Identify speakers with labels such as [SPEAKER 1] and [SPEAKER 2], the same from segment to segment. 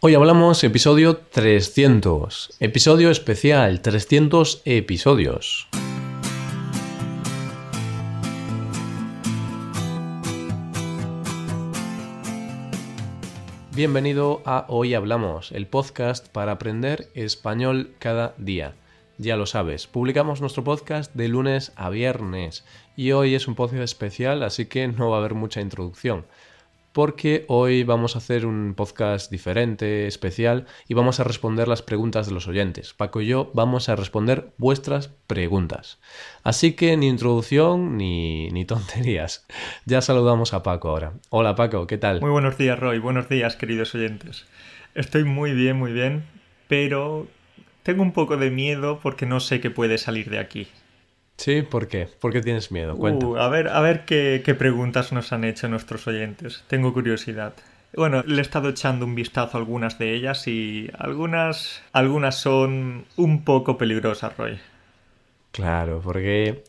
[SPEAKER 1] Hoy hablamos episodio 300, episodio especial, 300 episodios. Bienvenido a Hoy Hablamos, el podcast para aprender español cada día. Ya lo sabes, publicamos nuestro podcast de lunes a viernes y hoy es un podcast especial, así que no va a haber mucha introducción porque hoy vamos a hacer un podcast diferente, especial, y vamos a responder las preguntas de los oyentes. Paco y yo vamos a responder vuestras preguntas. Así que ni introducción ni, ni tonterías. Ya saludamos a Paco ahora. Hola Paco, ¿qué tal?
[SPEAKER 2] Muy buenos días Roy, buenos días queridos oyentes. Estoy muy bien, muy bien, pero tengo un poco de miedo porque no sé qué puede salir de aquí.
[SPEAKER 1] Sí, ¿por qué? ¿Por qué tienes miedo? Cuenta.
[SPEAKER 2] Uh, a ver, a ver qué, preguntas nos han hecho nuestros oyentes. Tengo curiosidad. Bueno, le he estado echando un vistazo a algunas de ellas y algunas, algunas son un poco peligrosas, Roy.
[SPEAKER 1] Claro, porque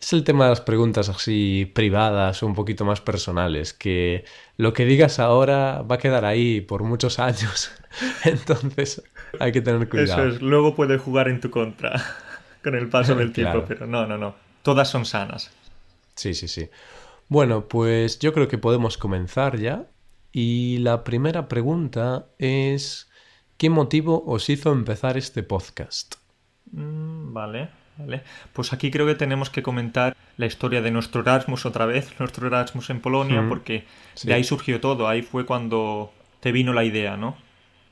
[SPEAKER 1] es el tema de las preguntas así privadas un poquito más personales, que lo que digas ahora va a quedar ahí por muchos años. Entonces hay que tener cuidado.
[SPEAKER 2] Eso es, luego puede jugar en tu contra con el paso del tiempo, pero no, no, no. Todas son sanas.
[SPEAKER 1] Sí, sí, sí. Bueno, pues yo creo que podemos comenzar ya. Y la primera pregunta es, ¿qué motivo os hizo empezar este podcast?
[SPEAKER 2] Mm, vale, vale. Pues aquí creo que tenemos que comentar la historia de nuestro Erasmus otra vez, nuestro Erasmus en Polonia, porque de ahí surgió todo, ahí fue cuando te vino la idea, ¿no?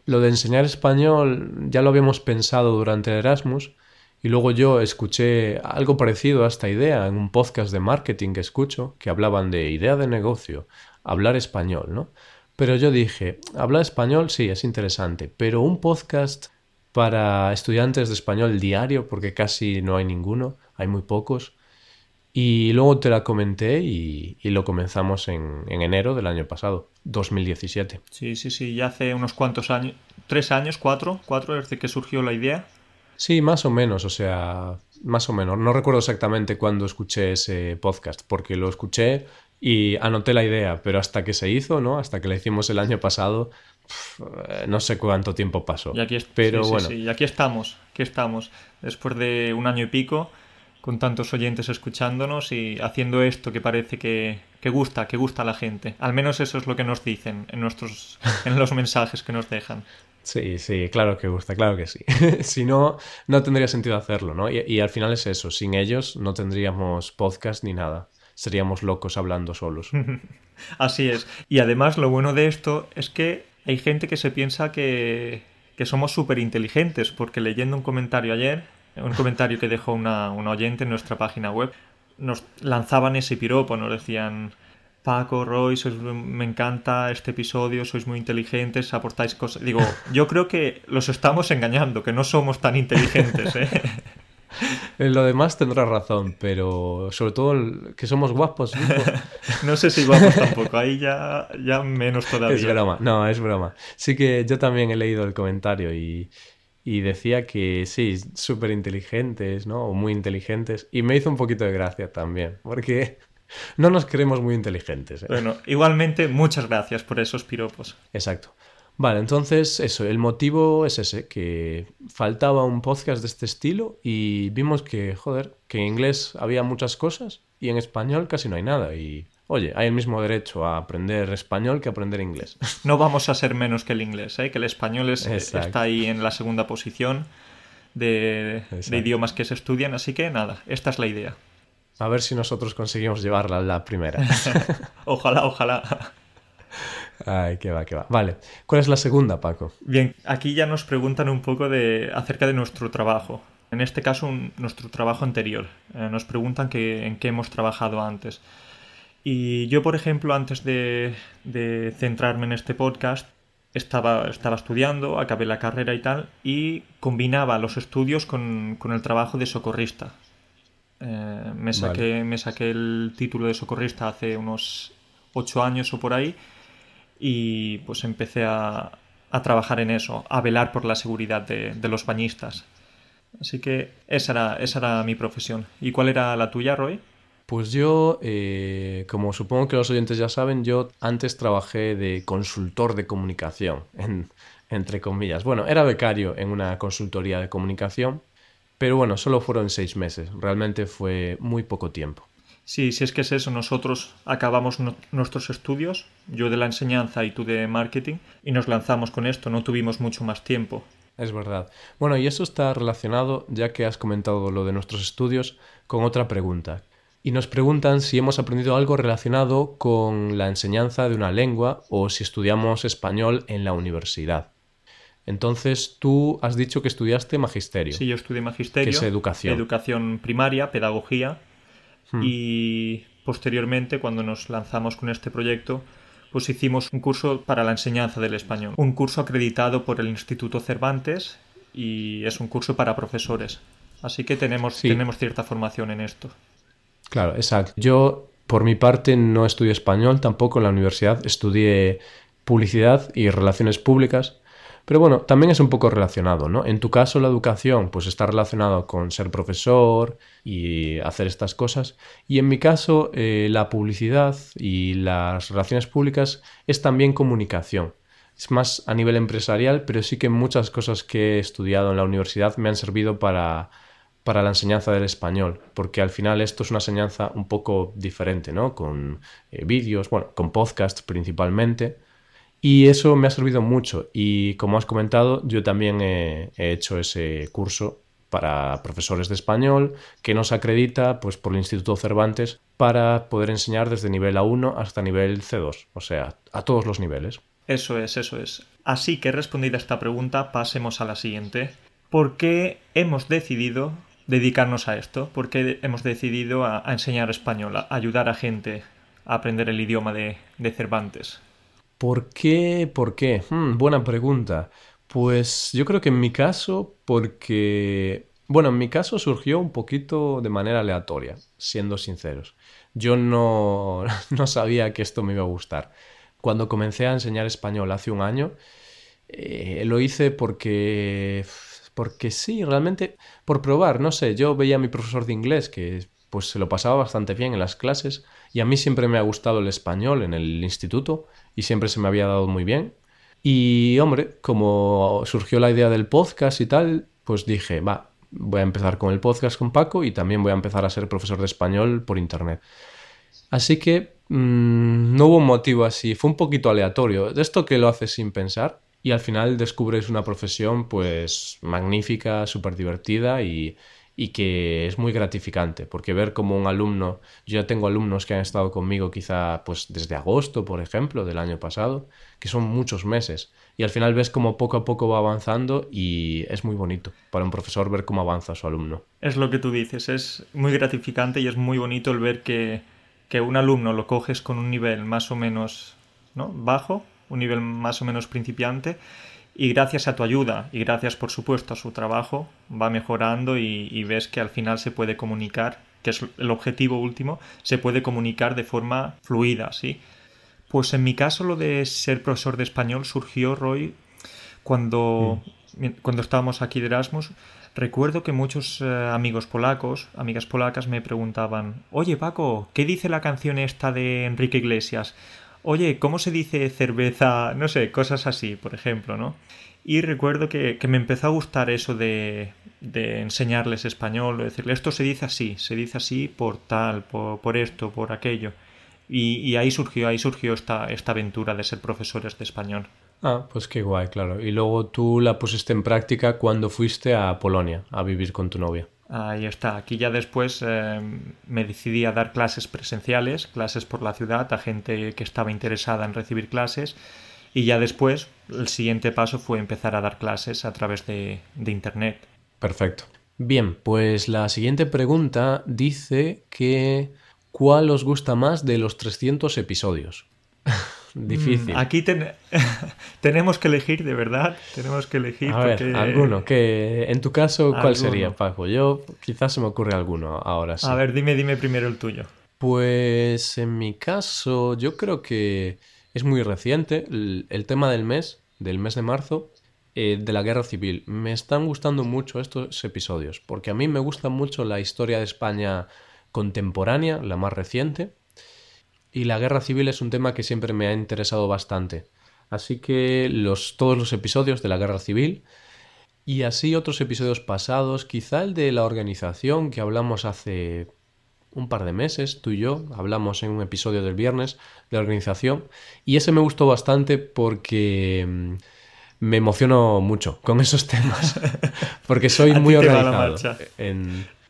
[SPEAKER 1] Lo de enseñar español ya lo habíamos pensado durante el Erasmus, y luego yo escuché algo parecido a esta idea en un podcast de marketing que escucho, que hablaban de idea de negocio, hablar español, ¿no? Pero yo dije, hablar español sí, es interesante, pero un podcast para estudiantes de español diario, porque casi no hay ninguno, hay muy pocos. Y luego te la comenté y, lo comenzamos en, en, enero del año pasado, 2017.
[SPEAKER 2] Sí, sí, sí, ya hace unos cuantos años, tres años, cuatro, cuatro desde que surgió la idea.
[SPEAKER 1] Sí, más o menos, o sea, más o menos. No recuerdo exactamente cuándo escuché ese podcast, porque lo escuché y anoté la idea, pero hasta que se hizo, ¿no? Hasta que la hicimos el año pasado, no sé cuánto tiempo pasó.
[SPEAKER 2] Y aquí, pero bueno. y aquí estamos, aquí estamos, después de un año y pico, con tantos oyentes escuchándonos y haciendo esto que parece que, que gusta, que gusta a la gente. Al menos eso es lo que nos dicen en, nuestros, en los mensajes que nos dejan.
[SPEAKER 1] Sí, sí, claro que gusta, claro que sí. si no, no tendría sentido hacerlo, ¿no? Y, al final es eso, sin ellos no tendríamos podcast ni nada. Seríamos locos hablando solos.
[SPEAKER 2] Así es. Y además lo bueno de esto es que hay gente que se piensa que, que somos súper inteligentes, porque leyendo un comentario ayer, un comentario que dejó una, una oyente en nuestra página web, nos lanzaban ese piropo, nos decían Paco, Roy, me encanta este episodio, sois muy inteligentes, aportáis cosas. Digo, yo creo que los estamos engañando, que no somos tan inteligentes, ¿eh?
[SPEAKER 1] En lo demás tendrás razón, pero sobre todo que somos guapos.
[SPEAKER 2] no sé si guapos tampoco, ahí ya, ya menos todavía.
[SPEAKER 1] Es broma, no, es broma. Sí que yo también he leído el comentario y, y decía que sí, súper inteligentes, ¿no? O muy inteligentes. Y me hizo un poquito de gracia también, porque no nos creemos muy inteligentes. ¿eh?
[SPEAKER 2] Bueno, igualmente, muchas gracias por esos piropos.
[SPEAKER 1] Exacto. Vale, entonces eso, el motivo es ese, que faltaba un podcast de este estilo y vimos que, joder, que en inglés había muchas cosas y en español casi no hay nada. Y, oye, hay el mismo derecho a aprender español que a aprender inglés.
[SPEAKER 2] No vamos a ser menos que el inglés, ¿eh? que el español está ahí en la segunda posición de idiomas que se estudian, así que nada, esta es la idea.
[SPEAKER 1] A ver si nosotros conseguimos llevarla a la primera.
[SPEAKER 2] ojalá, ojalá.
[SPEAKER 1] Ay, qué va, qué va. Vale. ¿Cuál es la segunda, Paco?
[SPEAKER 2] Bien, aquí ya nos preguntan un poco de, acerca de nuestro trabajo. En este caso, nuestro trabajo anterior. Eh, nos preguntan que, en qué hemos trabajado antes. Y yo, por ejemplo, antes de, centrarme en este podcast, estaba, estaba, estudiando, acabé la carrera y tal, y combinaba los estudios con el trabajo de socorrista. Eh, me, saqué, me saqué el título de socorrista hace unos ocho años o por ahí y pues empecé a, trabajar en eso, a velar por la seguridad de, los bañistas. Así que esa era, esa era mi profesión. ¿Y cuál era la tuya, Roy?
[SPEAKER 1] Pues yo, eh, como supongo que los oyentes ya saben, yo antes trabajé de consultor de comunicación, entre comillas. Bueno, era becario en una consultoría de comunicación, pero bueno, solo fueron seis meses. Realmente fue muy poco tiempo.
[SPEAKER 2] Sí, si es que es eso, nosotros acabamos nuestros estudios, yo de la enseñanza y tú de marketing, y nos lanzamos con esto, no tuvimos mucho más tiempo.
[SPEAKER 1] Es verdad. Bueno, y eso está relacionado, ya que has comentado lo de nuestros estudios, con otra pregunta, y nos preguntan si hemos aprendido algo relacionado con la enseñanza de una lengua o si estudiamos español en la universidad. Entonces, tú has dicho que estudiaste magisterio.
[SPEAKER 2] Sí, yo estudié magisterio.
[SPEAKER 1] Que es educación.
[SPEAKER 2] Educación primaria, pedagogía. Hmm. Y posteriormente, cuando nos lanzamos con este proyecto, pues hicimos un curso para la enseñanza del español. Un curso acreditado por el Instituto Cervantes y es un curso para profesores. Así que tenemos, tenemos cierta formación en esto.
[SPEAKER 1] Claro, exacto. Yo, por mi parte, no estudié español tampoco en la universidad. Estudié publicidad y relaciones públicas. Pero bueno, también es un poco relacionado, ¿no? En tu caso, la educación, pues está relacionado con ser profesor y hacer estas cosas. Y en mi caso, eh, la publicidad y las relaciones públicas es también comunicación. Es más a nivel empresarial, pero sí que muchas cosas que he estudiado en la universidad me han servido para para la enseñanza del español, porque al final esto es una enseñanza un poco diferente, ¿no? Con eh, vídeos, bueno, con podcasts principalmente. Y eso me ha servido mucho. Y como has comentado, yo también he, hecho ese curso para profesores de español que nos acredita pues, por el Instituto Cervantes para poder enseñar desde nivel A1 hasta nivel C2, o sea, a todos los niveles.
[SPEAKER 2] Eso es, eso es. Así que respondida esta pregunta, pasemos a la siguiente. ¿Por qué hemos decidido dedicarnos a esto? porque hemos decidido a, enseñar español, a ayudar a gente a aprender el idioma de, Cervantes?
[SPEAKER 1] ¿Por qué? ¿Por qué? Hmm, buena pregunta. Pues yo creo que en mi caso, porque... Bueno, en mi caso surgió un poquito de manera aleatoria, siendo sinceros. Yo no, no sabía que esto me iba a gustar. Cuando comencé a enseñar español hace un año, eh, lo hice porque porque sí, realmente por probar, no sé, yo veía a mi profesor de inglés que pues se lo pasaba bastante bien en las clases y a mí siempre me ha gustado el español en el instituto y siempre se me había dado muy bien. Y hombre, como surgió la idea del podcast y tal, pues dije, va, voy a empezar con el podcast con Paco y también voy a empezar a ser profesor de español por internet. Así que mm, no hubo un motivo así, fue un poquito aleatorio. De esto que lo haces sin pensar, y al final descubres una profesión pues magnífica, súper divertida y, y, que es muy gratificante, porque ver como un alumno, yo tengo alumnos que han estado conmigo quizá pues desde agosto, por ejemplo, del año pasado, que son muchos meses, y al final ves como poco a poco va avanzando y es muy bonito para un profesor ver cómo avanza su alumno.
[SPEAKER 2] Es lo que tú dices, es muy gratificante y es muy bonito el ver que, que un alumno lo coges con un nivel más o menos ¿no? bajo un nivel más o menos principiante y gracias a tu ayuda y gracias por supuesto a su trabajo va mejorando y, ves que al final se puede comunicar, que es el objetivo último, se puede comunicar de forma fluida, ¿sí? Pues en mi caso lo de ser profesor de español surgió, Roy, cuando, mm. cuando estábamos aquí de Erasmus. Recuerdo que muchos eh, amigos polacos, amigas polacas me preguntaban, oye Paco, ¿qué dice la canción esta de Enrique Iglesias? Oye, ¿cómo se dice cerveza? No sé, cosas así, por ejemplo, ¿no? Y recuerdo que, me empezó a gustar eso de, de enseñarles español, decirle, esto se dice así, se dice así por tal, por, esto, por aquello. Y, ahí surgió, ahí surgió esta, esta aventura de ser profesores de español.
[SPEAKER 1] Ah, pues qué guay, claro. Y luego tú la pusiste en práctica cuando fuiste a Polonia a vivir con tu novia.
[SPEAKER 2] Ahí está. Aquí ya después eh, me decidí a dar clases presenciales, clases por la ciudad, a gente que estaba interesada en recibir clases. Y ya después, el siguiente paso fue empezar a dar clases a través de, de Internet.
[SPEAKER 1] Perfecto. Bien, pues la siguiente pregunta dice que ¿cuál os gusta más de los 300 episodios? Difícil.
[SPEAKER 2] Mm, aquí tenemos que elegir, de verdad. Tenemos que elegir.
[SPEAKER 1] A ver, alguno. Que, en tu caso, ¿cuál sería, Paco? Yo quizás se me ocurre alguno ahora sí.
[SPEAKER 2] A ver, dime, dime primero el tuyo.
[SPEAKER 1] Pues en mi caso, yo creo que es muy reciente el, tema del mes, del mes de marzo, eh, de la guerra civil. Me están gustando mucho estos episodios, porque a mí me gusta mucho la historia de España contemporánea, la más reciente. Y la guerra civil es un tema que siempre me ha interesado bastante. Así que los, todos los episodios de la guerra civil y así otros episodios pasados, quizá el de la organización que hablamos hace un par de meses, tú y yo, hablamos en un episodio del viernes de la organización y ese me gustó bastante porque mm, me emociono mucho con esos temas, porque soy muy organizado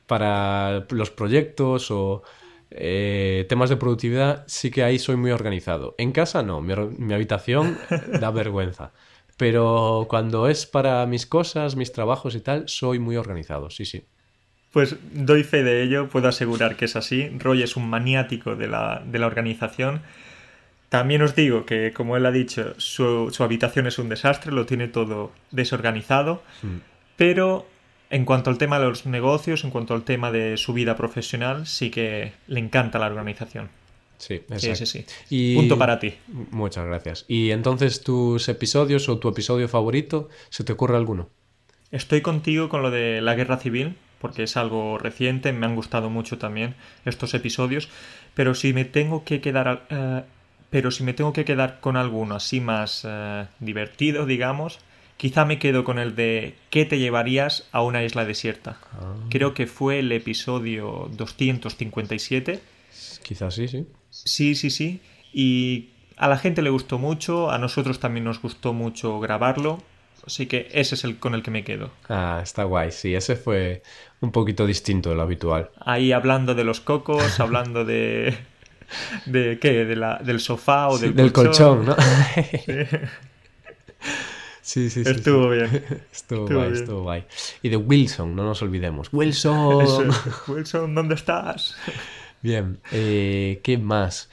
[SPEAKER 1] para los proyectos o eh, temas de productividad, sí que ahí soy muy organizado. En casa no, mi habitación da vergüenza. Pero cuando es para mis cosas, mis trabajos y tal, soy muy organizado, sí, sí.
[SPEAKER 2] Pues doy fe de ello, puedo asegurar que es así. Roy es un maniático de la, de la organización. También os digo que, como él ha dicho, su, habitación es un desastre, lo tiene todo desorganizado. Mm. Pero en cuanto al tema de los negocios, en cuanto al tema de su vida profesional, sí que le encanta la organización.
[SPEAKER 1] Sí,
[SPEAKER 2] exacto. sí, sí, Punto para ti.
[SPEAKER 1] Muchas gracias. ¿Y entonces tus episodios o tu episodio favorito, se te ocurre alguno?
[SPEAKER 2] Estoy contigo con lo de la guerra civil porque es algo reciente, me han gustado mucho también estos episodios, pero si me tengo que quedar eh, pero si me tengo que quedar con alguno así más eh, divertido, digamos, quizá me quedo con el de ¿qué te llevarías a una isla desierta? Ah. Creo que fue el episodio 257.
[SPEAKER 1] Quizás sí, sí.
[SPEAKER 2] Sí, sí, sí. Y a la gente le gustó mucho, a nosotros también nos gustó mucho grabarlo. Así que ese es el con el que me quedo.
[SPEAKER 1] Ah, está guay. Sí, ese fue un poquito distinto de lo habitual.
[SPEAKER 2] Ahí hablando de los cocos, hablando de... ¿De qué? ¿De la, ¿Del sofá o del,
[SPEAKER 1] del colchón? ¿no? sí. Sí, sí,
[SPEAKER 2] Estuvo bien.
[SPEAKER 1] Estuvo, guay, estuvo guay. Y de Wilson, no nos olvidemos. Wilson.
[SPEAKER 2] Wilson, ¿dónde estás?
[SPEAKER 1] Bien, eh, ¿qué más?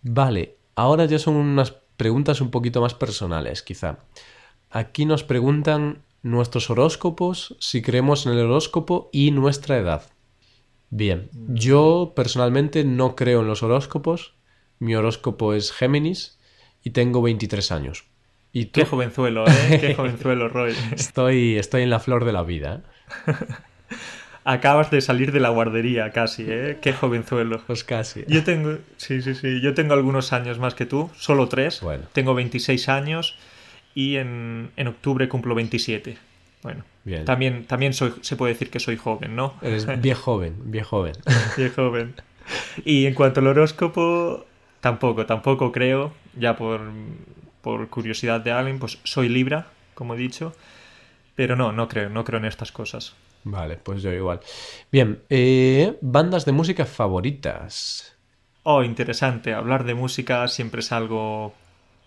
[SPEAKER 1] Vale, ahora ya son unas preguntas un poquito más personales, quizá. Aquí nos preguntan nuestros horóscopos, si creemos en el horóscopo y nuestra edad. Bien, yo personalmente no creo en los horóscopos. Mi horóscopo es Géminis y tengo 23 años.
[SPEAKER 2] ¿Y Qué jovenzuelo, ¿eh? Qué jovenzuelo, Roy.
[SPEAKER 1] Estoy, estoy en la flor de la vida.
[SPEAKER 2] Acabas de salir de la guardería casi, ¿eh? Qué jovenzuelo.
[SPEAKER 1] Pues casi.
[SPEAKER 2] Yo tengo, sí, sí, sí. Yo tengo algunos años más que tú, solo tres. Bueno. Tengo 26 años y en, octubre cumplo 27. Bueno, Bien. también, también soy, se puede decir que soy joven, ¿no?
[SPEAKER 1] Eres bien joven, bien joven.
[SPEAKER 2] bien joven. Y en cuanto al horóscopo, tampoco, tampoco creo, ya por, por curiosidad de alguien, pues soy Libra, como he dicho, pero no, no creo, no creo en estas cosas.
[SPEAKER 1] Vale, pues yo igual. Bien, eh, bandas de música favoritas.
[SPEAKER 2] Oh, interesante. Hablar de música siempre es algo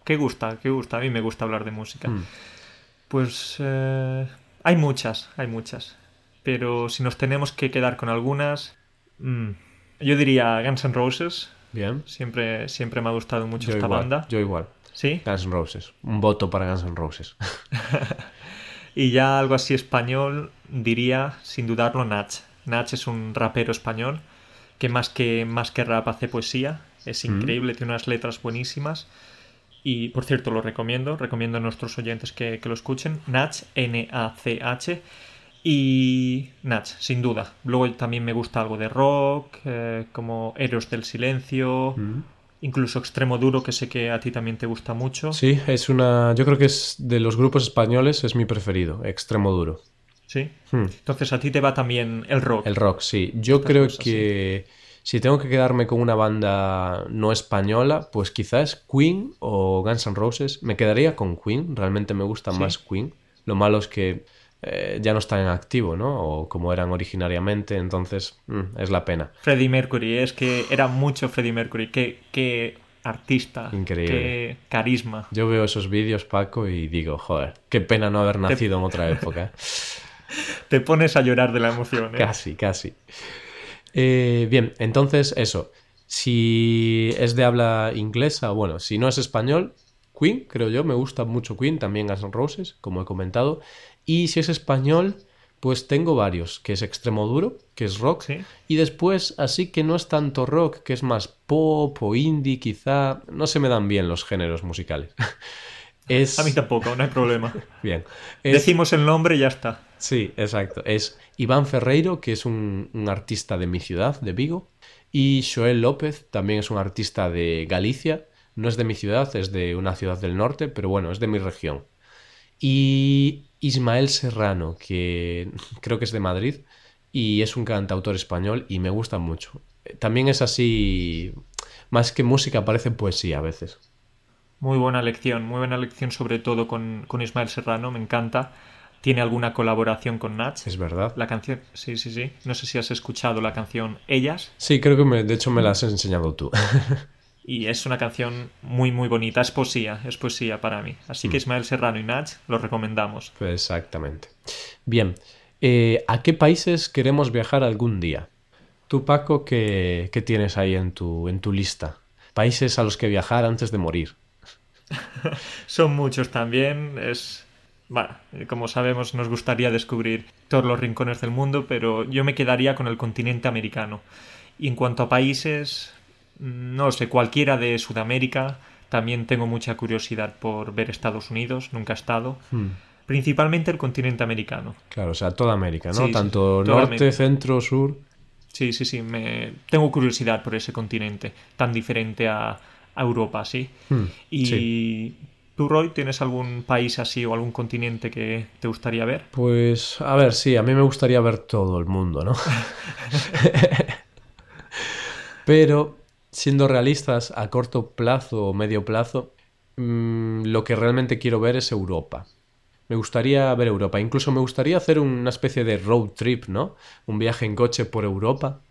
[SPEAKER 2] ¿Qué gusta? ¿Qué gusta? A mí me gusta hablar de música. Hmm. Pues eh, hay muchas, hay muchas. Pero si nos tenemos que quedar con algunas, mm, yo diría Guns N' Roses.
[SPEAKER 1] Bien.
[SPEAKER 2] Siempre, siempre me ha gustado mucho esta banda.
[SPEAKER 1] Yo igual.
[SPEAKER 2] ¿Sí?
[SPEAKER 1] Guns N' Roses. Un voto para Guns N' Roses.
[SPEAKER 2] y ya algo así español, diría, sin dudarlo, Nach. Nach es un rapero español que más que, más que rap hace poesía. Es hmm. increíble, tiene unas letras buenísimas. Y por cierto, lo recomiendo, recomiendo a nuestros oyentes que, lo escuchen. Natch, N-A-C-H. Y Natch, sin duda. Luego también me gusta algo de rock, eh, como Héroes del Silencio. Mm. Incluso Extremo Duro, que sé que a ti también te gusta mucho.
[SPEAKER 1] Sí, es una. Yo creo que es de los grupos españoles, es mi preferido, Extremo Duro.
[SPEAKER 2] Sí. Hmm. Entonces a ti te va también el rock.
[SPEAKER 1] El rock, sí. Yo creo que. Si tengo que quedarme con una banda no española, pues quizás Queen o Guns N' Roses. Me quedaría con Queen, realmente me gusta más Queen. Lo malo es que eh, ya no están en activo, ¿no? O como eran originariamente, entonces mm, es la pena.
[SPEAKER 2] Freddie Mercury, es que era mucho Freddie Mercury. Qué, artista, Increíble. qué carisma.
[SPEAKER 1] Yo veo esos vídeos, Paco, y digo, joder, qué pena no haber nacido en otra época.
[SPEAKER 2] Te pones a llorar de la emoción. ¿eh?
[SPEAKER 1] Casi, casi. Eh, bien, entonces eso. Si es de habla inglesa, bueno, si no es español, Queen, creo yo, me gusta mucho Queen, también Guns N' Roses, como he comentado. Y si es español, pues tengo varios, que es extremo duro, que es rock, y después, así que no es tanto rock, que es más pop o indie, quizá, no se me dan bien los géneros musicales.
[SPEAKER 2] A mí tampoco, no hay problema.
[SPEAKER 1] bien.
[SPEAKER 2] Decimos el nombre y ya está.
[SPEAKER 1] Sí, exacto. Es Iván Ferreiro, que es un, un artista de mi ciudad, de Vigo, y Joel López, también es un artista de Galicia. No es de mi ciudad, es de una ciudad del norte, pero bueno, es de mi región. Y Ismael Serrano, que creo que es de Madrid y es un cantautor español y me gusta mucho. También es así, más que música, parece poesía a veces.
[SPEAKER 2] Muy buena lección, muy buena lección sobre todo con, con Ismael Serrano, me encanta. Tiene alguna colaboración con Nach.
[SPEAKER 1] Es verdad.
[SPEAKER 2] La canción, sí, sí, sí. No sé si has escuchado la canción Ellas.
[SPEAKER 1] Sí, creo que me, de hecho me la has enseñado tú.
[SPEAKER 2] y es una canción muy, muy bonita. Es poesía, es poesía para mí. Así que Ismael Serrano y Nach lo recomendamos.
[SPEAKER 1] Exactamente. Bien, eh, ¿a qué países queremos viajar algún día? Tú, Paco, ¿qué, qué tienes ahí en tu, en tu lista? Países a los que viajar antes de morir.
[SPEAKER 2] Son muchos también. Es. Bueno, como sabemos, nos gustaría descubrir todos los rincones del mundo, pero yo me quedaría con el continente americano. Y en cuanto a países, no sé, cualquiera de Sudamérica. También tengo mucha curiosidad por ver Estados Unidos, nunca he estado.
[SPEAKER 1] Hmm.
[SPEAKER 2] Principalmente el continente americano.
[SPEAKER 1] Claro, o sea, toda América, ¿no?
[SPEAKER 2] Sí,
[SPEAKER 1] Tanto norte,
[SPEAKER 2] América.
[SPEAKER 1] centro, sur.
[SPEAKER 2] Sí, sí, sí, me... tengo curiosidad por ese continente tan diferente a, a Europa, sí.
[SPEAKER 1] Hmm,
[SPEAKER 2] Y
[SPEAKER 1] sí.
[SPEAKER 2] tú, Roy, ¿tienes algún país así o algún continente que te gustaría ver?
[SPEAKER 1] Pues, a ver, sí, a mí me gustaría ver todo el mundo, ¿no? Pero, siendo realistas, a corto plazo o medio plazo, mm, lo que realmente quiero ver es Europa. Me gustaría ver Europa. Incluso me gustaría hacer una especie de road trip, ¿no? Un viaje en coche por Europa.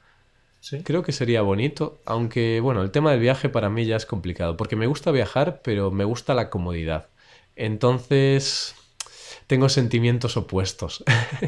[SPEAKER 2] Sí.
[SPEAKER 1] Creo que sería bonito, aunque bueno, el tema del viaje para mí ya es complicado, porque me gusta viajar, pero me gusta la comodidad. Entonces, tengo sentimientos opuestos.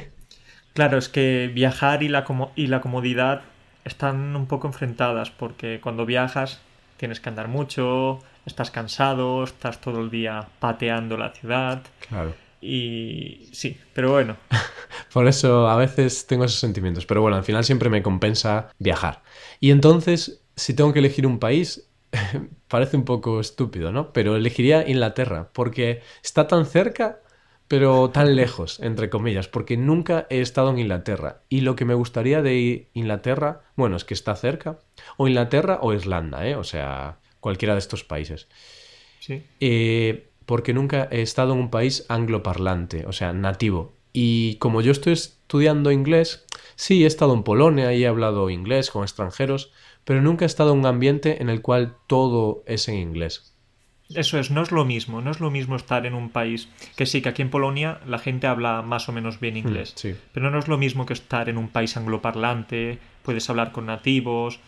[SPEAKER 2] Claro, es que viajar y la, como- y la comodidad están un poco enfrentadas, porque cuando viajas tienes que andar mucho, estás cansado, estás todo el día pateando la ciudad.
[SPEAKER 1] Claro.
[SPEAKER 2] Y sí, pero bueno,
[SPEAKER 1] Por eso a veces tengo esos sentimientos, pero bueno, al final siempre me compensa viajar. Y entonces, si tengo que elegir un país, parece un poco estúpido, ¿no? Pero elegiría Inglaterra, porque está tan cerca, pero tan lejos, entre comillas, porque nunca he estado en Inglaterra. Y lo que me gustaría de Inglaterra, bueno, es que está cerca, o Inglaterra o Irlanda, ¿eh? O sea, cualquiera de estos países.
[SPEAKER 2] sí.
[SPEAKER 1] Eh, porque nunca he estado en un país angloparlante, o sea, nativo. Y como yo estoy estudiando inglés, sí, he estado en Polonia y he hablado inglés con extranjeros, pero nunca he estado en un ambiente en el cual todo es en inglés.
[SPEAKER 2] Eso es, no es lo mismo, no es lo mismo estar en un país que sí, que aquí en Polonia la gente habla más o menos bien inglés,
[SPEAKER 1] sí.
[SPEAKER 2] pero no es lo mismo que estar en un país angloparlante, puedes hablar con nativos,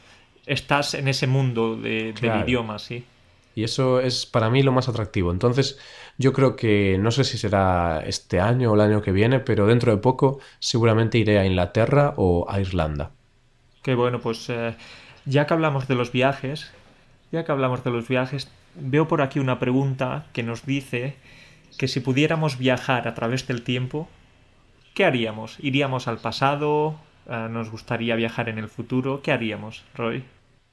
[SPEAKER 2] estás en ese mundo de,
[SPEAKER 1] Claro.
[SPEAKER 2] del idioma, sí.
[SPEAKER 1] Y eso es para mí lo más atractivo. Entonces, yo creo que no sé si será este año o el año que viene, pero dentro de poco seguramente iré a Inglaterra o a Irlanda.
[SPEAKER 2] Que bueno, pues eh, ya que hablamos de los viajes, ya que hablamos de los viajes, veo por aquí una pregunta que nos dice que si pudiéramos viajar a través del tiempo, ¿qué haríamos? ¿Iríamos al pasado? Eh, ¿Nos gustaría viajar en el futuro? ¿Qué haríamos, Roy?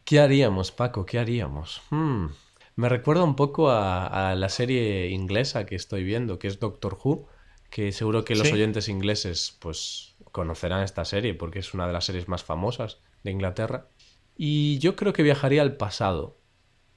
[SPEAKER 1] ¿Qué haríamos, Paco? ¿Qué haríamos? Hmm, Me recuerda un poco a, a la serie inglesa que estoy viendo, que es Doctor Who, que seguro que los
[SPEAKER 2] Sí.
[SPEAKER 1] oyentes ingleses pues conocerán esta serie porque es una de las series más famosas de Inglaterra. Y yo creo que viajaría al pasado,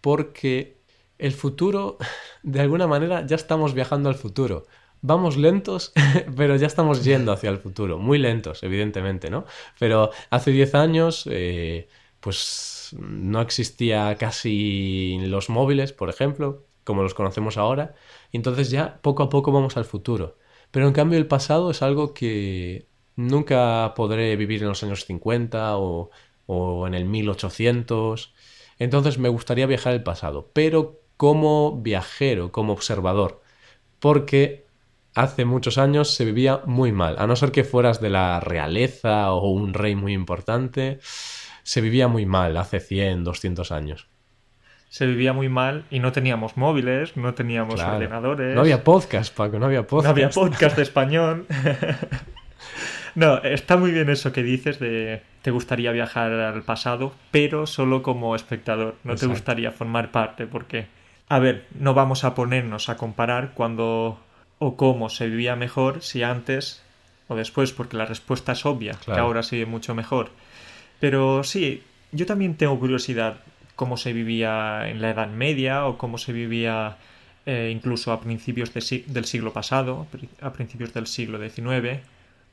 [SPEAKER 1] porque el futuro, de alguna manera, ya estamos viajando al futuro. Vamos lentos, pero ya estamos yendo hacia el futuro. Muy lentos, evidentemente, ¿no? Pero hace 10 años, eh, pues no existía casi los móviles, por ejemplo, como los conocemos ahora. Y entonces ya poco a poco vamos al futuro. Pero en cambio el pasado es algo que nunca podré vivir en los años 50 o, o en el 1800. Entonces me gustaría viajar al pasado, pero como viajero, como observador, porque hace muchos años se vivía muy mal, a no ser que fueras de la realeza o un rey muy importante, se vivía muy mal hace 100, 200 años.
[SPEAKER 2] Se vivía muy mal y no teníamos móviles, no teníamos
[SPEAKER 1] Claro.
[SPEAKER 2] ordenadores.
[SPEAKER 1] No había podcast, Paco, no había podcast.
[SPEAKER 2] No había podcast de español. no, está muy bien eso que dices de te gustaría viajar al pasado, pero solo como espectador. No te gustaría formar parte porque, a ver, no vamos a ponernos a comparar cuando o cómo se vivía mejor si antes o después, porque la respuesta es obvia, que ahora sí mucho mejor. Pero sí, yo también tengo curiosidad cómo se vivía en la Edad Media o cómo se vivía eh, incluso a principios de del siglo pasado, a principios del siglo XIX.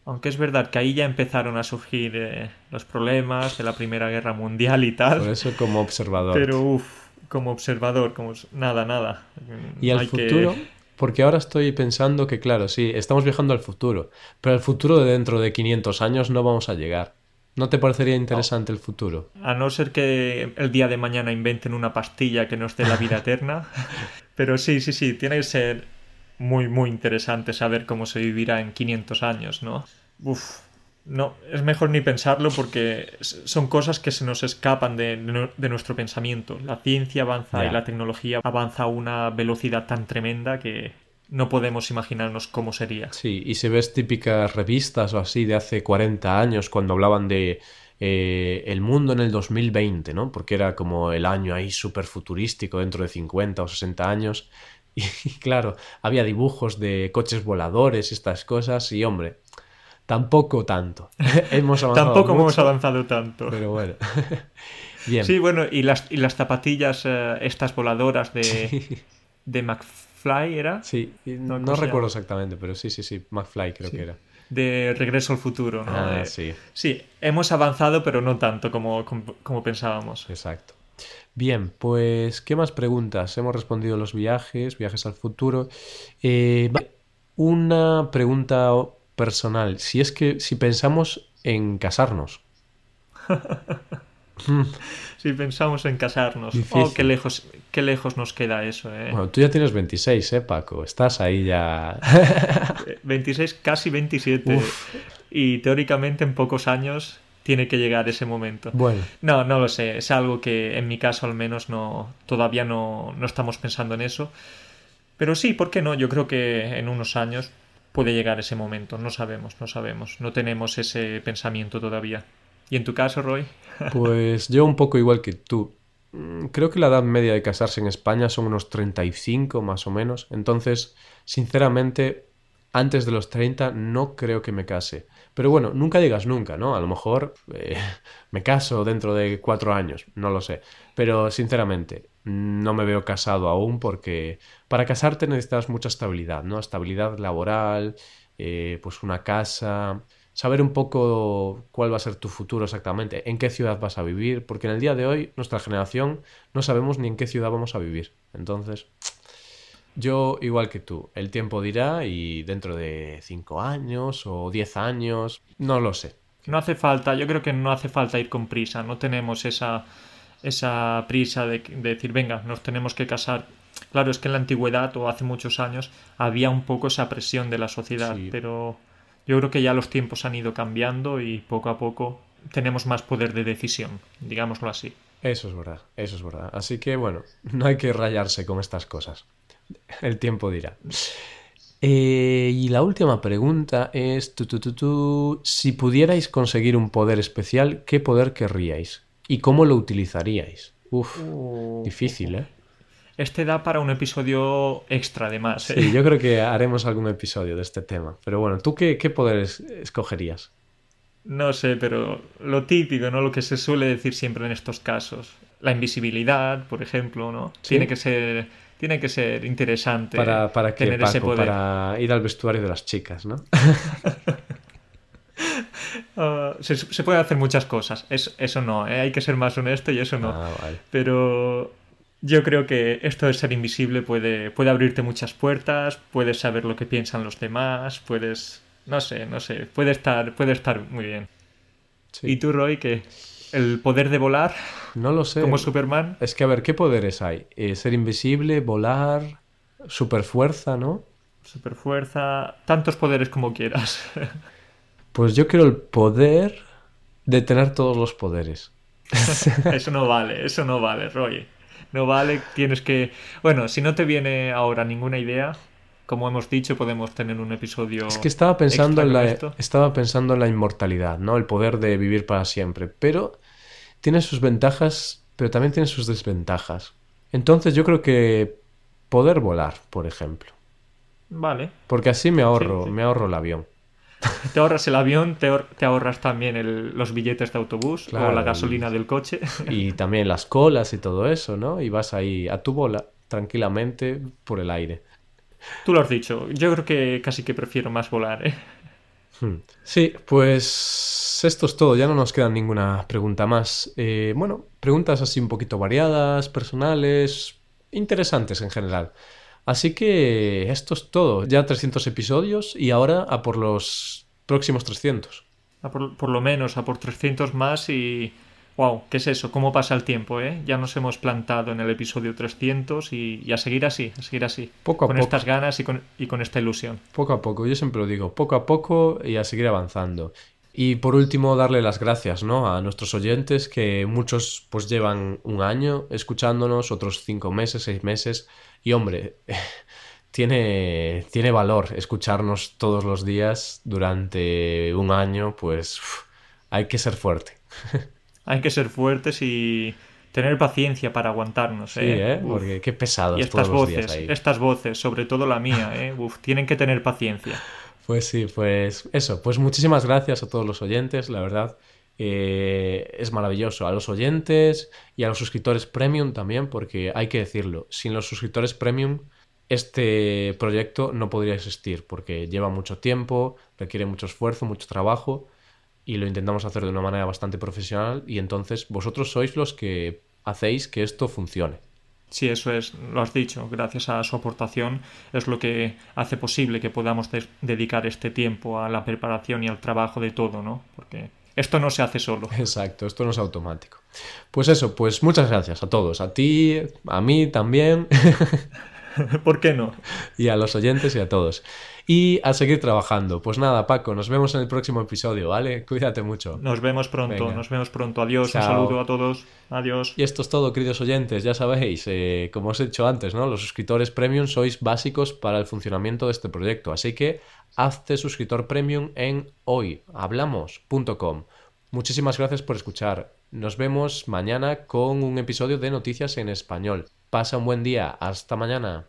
[SPEAKER 2] Aunque es verdad que ahí ya empezaron a surgir eh, los problemas de la Primera Guerra Mundial y tal.
[SPEAKER 1] Por eso como observador.
[SPEAKER 2] Pero uff, como observador, como nada, nada.
[SPEAKER 1] Y al
[SPEAKER 2] Hay que-
[SPEAKER 1] futuro, porque ahora estoy pensando que, claro, sí, estamos viajando al futuro, pero al futuro de dentro de 500 años no vamos a llegar. ¿No te parecería interesante el futuro?
[SPEAKER 2] A no ser que el día de mañana inventen una pastilla que nos dé la vida eterna. Pero sí, sí, sí, tiene que ser muy, muy interesante saber cómo se vivirá en 500 años, ¿no? Uf, no, es mejor ni pensarlo porque son cosas que se nos escapan de, de nu- de nuestro pensamiento. La ciencia avanza y la tecnología avanza a una velocidad tan tremenda que no podemos imaginarnos cómo sería.
[SPEAKER 1] Sí, y si ves típicas revistas o así de hace 40 años cuando hablaban de eh, el mundo en el 2020, ¿no? Porque era como el año ahí súper futurístico dentro de 50 o 60 años. Y claro, había dibujos de coches voladores estas cosas y hombre, tampoco tanto. hemos avanzado
[SPEAKER 2] Tampoco hemos avanzado tanto.
[SPEAKER 1] Pero bueno. Bien.
[SPEAKER 2] Sí, bueno, y las, y las zapatillas, eh, estas voladoras de, de McFly, ¿era?
[SPEAKER 1] Sí, no,
[SPEAKER 2] ¿cómo se
[SPEAKER 1] recuerdo exactamente, pero sí, sí, sí, McFly creo que era.
[SPEAKER 2] De Regreso al Futuro, ¿no?
[SPEAKER 1] Ah,
[SPEAKER 2] De-
[SPEAKER 1] sí,
[SPEAKER 2] Sí, hemos avanzado, pero no tanto como, como, como pensábamos.
[SPEAKER 1] exacto. Bien, pues, ¿qué más preguntas? Hemos respondido los viajes, viajes al futuro. Eh, una pregunta personal. Si es que, si pensamos en casarnos.
[SPEAKER 2] Si pensamos en casarnos,
[SPEAKER 1] Difícil.
[SPEAKER 2] oh, qué lejos, qué lejos nos queda eso, ¿eh?
[SPEAKER 1] Bueno, tú ya tienes 26, ¿eh, Paco? Estás ahí ya.
[SPEAKER 2] Eh, 26, casi 27.
[SPEAKER 1] Uf.
[SPEAKER 2] Y teóricamente en pocos años tiene que llegar ese momento.
[SPEAKER 1] Bueno,
[SPEAKER 2] No, no lo sé. Es algo que en mi caso al menos no todavía no, no estamos pensando en eso. Pero sí, ¿por qué no? Yo creo que en unos años puede llegar ese momento. No sabemos, no sabemos. No tenemos ese pensamiento todavía. ¿Y en tu caso, Roy?
[SPEAKER 1] Pues yo un poco igual que tú. Mm, Creo que la edad media de casarse en España son unos 35 más o menos. Entonces, sinceramente, antes de los 30 no creo que me case. Pero bueno, nunca digas nunca, ¿no? A lo mejor eh, me caso dentro de cuatro años, no lo sé. Pero sinceramente, no me veo casado aún porque para casarte necesitas mucha estabilidad, ¿no? Estabilidad laboral, eh, pues una casa, saber un poco cuál va a ser tu futuro exactamente, en qué ciudad vas a vivir, porque en el día de hoy nuestra generación no sabemos ni en qué ciudad vamos a vivir. Entonces, yo igual que tú, el tiempo dirá y dentro de 5 años o 10 años, no lo sé.
[SPEAKER 2] No hace falta, yo creo que no hace falta ir con prisa. No tenemos esa, esa prisa de, de decir, venga, nos tenemos que casar. Claro, es que en la antigüedad o hace muchos años había un poco esa presión de la sociedad,
[SPEAKER 1] Sí.
[SPEAKER 2] pero yo creo que ya los tiempos han ido cambiando y poco a poco tenemos más poder de decisión, digámoslo así.
[SPEAKER 1] Eso es verdad, eso es verdad. Así que bueno, no hay que rayarse con estas cosas. El tiempo dirá. Eh, y la última pregunta es, tu, tu, tu, tu, si pudierais conseguir un poder especial, ¿qué poder querríais? ¿Y cómo lo utilizaríais? Uf, difícil, ¿eh?
[SPEAKER 2] Este da para un episodio extra además. ¿eh?
[SPEAKER 1] Sí, yo creo que haremos algún episodio de este tema. Pero bueno, ¿tú qué, qué poderes escogerías?
[SPEAKER 2] No sé, pero lo típico, ¿no? Lo que se suele decir siempre en estos casos. La invisibilidad, por ejemplo, ¿no?
[SPEAKER 1] Sí.
[SPEAKER 2] Tiene que ser, tiene que ser interesante
[SPEAKER 1] ¿Para, para qué,
[SPEAKER 2] tener ese
[SPEAKER 1] Paco?
[SPEAKER 2] poder.
[SPEAKER 1] Para ir al vestuario de las chicas, ¿no?
[SPEAKER 2] Ah, se, se pueden hacer muchas cosas. Es- eso no, ¿eh? hay que ser más honesto y eso no.
[SPEAKER 1] Ah, vale.
[SPEAKER 2] Pero yo creo que esto de ser invisible puede, puede abrirte muchas puertas, puedes saber lo que piensan los demás, puedes... No sé, no sé, puede estar, puede estar muy bien.
[SPEAKER 1] Sí.
[SPEAKER 2] ¿Y tú, Roy, que el poder de volar
[SPEAKER 1] No lo sé.
[SPEAKER 2] como Superman?
[SPEAKER 1] Es que a ver, ¿qué poderes hay? Eh, ser invisible, volar, superfuerza, ¿no?
[SPEAKER 2] Superfuerza, tantos poderes como quieras.
[SPEAKER 1] Pues yo quiero el poder de tener todos los poderes.
[SPEAKER 2] eso no vale, eso no vale, Roy. No vale, tienes que... Bueno, si no te viene ahora ninguna idea, como hemos dicho, podemos tener un episodio...
[SPEAKER 1] Es que estaba pensando, en la,
[SPEAKER 2] esto.
[SPEAKER 1] estaba pensando en la inmortalidad, ¿no? El poder de vivir para siempre. Pero tiene sus ventajas, pero también tiene sus desventajas. Entonces yo creo que poder volar, por ejemplo.
[SPEAKER 2] Vale.
[SPEAKER 1] Porque así me ahorro,
[SPEAKER 2] Sí, sí.
[SPEAKER 1] me ahorro el avión.
[SPEAKER 2] Te ahorras el avión, te, ahorras también los billetes de autobús o la gasolina del coche.
[SPEAKER 1] Y también las colas y todo eso, ¿no? Y vas ahí a tu bola tranquilamente por el aire.
[SPEAKER 2] Tú lo has dicho, yo creo que casi que prefiero más volar, ¿eh?
[SPEAKER 1] Hmm. Sí, pues esto es todo, ya no nos queda ninguna pregunta más. Eh, bueno, preguntas así un poquito variadas, personales, interesantes en general. Así que esto es todo, ya 300 episodios y ahora a por los próximos 300.
[SPEAKER 2] A por, por lo menos, a por 300 más y Wow, ¿qué es eso? ¿Cómo pasa el tiempo, eh? Ya nos hemos plantado en el episodio 300 y, a seguir así, a seguir así.
[SPEAKER 1] Poco a
[SPEAKER 2] con
[SPEAKER 1] poco.
[SPEAKER 2] estas ganas y con, y con esta ilusión.
[SPEAKER 1] Poco a poco, yo siempre lo digo, poco a poco y a seguir avanzando. Y por último, darle las gracias, ¿no? A nuestros oyentes que muchos pues llevan un año escuchándonos, otros cinco meses, seis meses. Y hombre, tiene, tiene valor escucharnos todos los días durante un año, pues hay que ser fuerte.
[SPEAKER 2] hay que ser fuertes y tener paciencia para aguantarnos.
[SPEAKER 1] Sí, ¿eh? ¿eh? Porque qué pesados
[SPEAKER 2] y estas voces, estas voces, sobre todo la mía, ¿eh? Uf, tienen que tener paciencia.
[SPEAKER 1] Pues sí, pues eso, pues muchísimas gracias a todos los oyentes, la verdad. Eh, es maravilloso. A los oyentes y a los suscriptores premium también, porque hay que decirlo, sin los suscriptores premium este proyecto no podría existir, porque lleva mucho tiempo, requiere mucho esfuerzo, mucho trabajo y lo intentamos hacer de una manera bastante profesional y entonces vosotros sois los que hacéis que esto funcione.
[SPEAKER 2] Sí, eso es, lo has dicho, gracias a su aportación es lo que hace posible que podamos dedicar este tiempo a la preparación y al trabajo de todo, ¿no? Porque esto no se hace solo.
[SPEAKER 1] Exacto, esto no es automático. Pues eso, pues muchas gracias a todos, a ti, a mí también.
[SPEAKER 2] ¿Por qué no?
[SPEAKER 1] Y a los oyentes y a todos y a seguir trabajando. Pues nada, Paco, nos vemos en el próximo episodio, ¿vale? Cuídate mucho.
[SPEAKER 2] Nos vemos pronto, nos vemos pronto. Adiós, un saludo a todos. Adiós.
[SPEAKER 1] Y esto es todo, queridos oyentes. Ya sabéis, eh, como os he dicho antes, ¿no? Los suscriptores premium sois básicos para el funcionamiento de este proyecto. Así que hazte suscriptor premium en hoyhablamos.com. Muchísimas gracias por escuchar. Nos vemos mañana con un episodio de Noticias en Español. Pasa un buen día. Hasta mañana.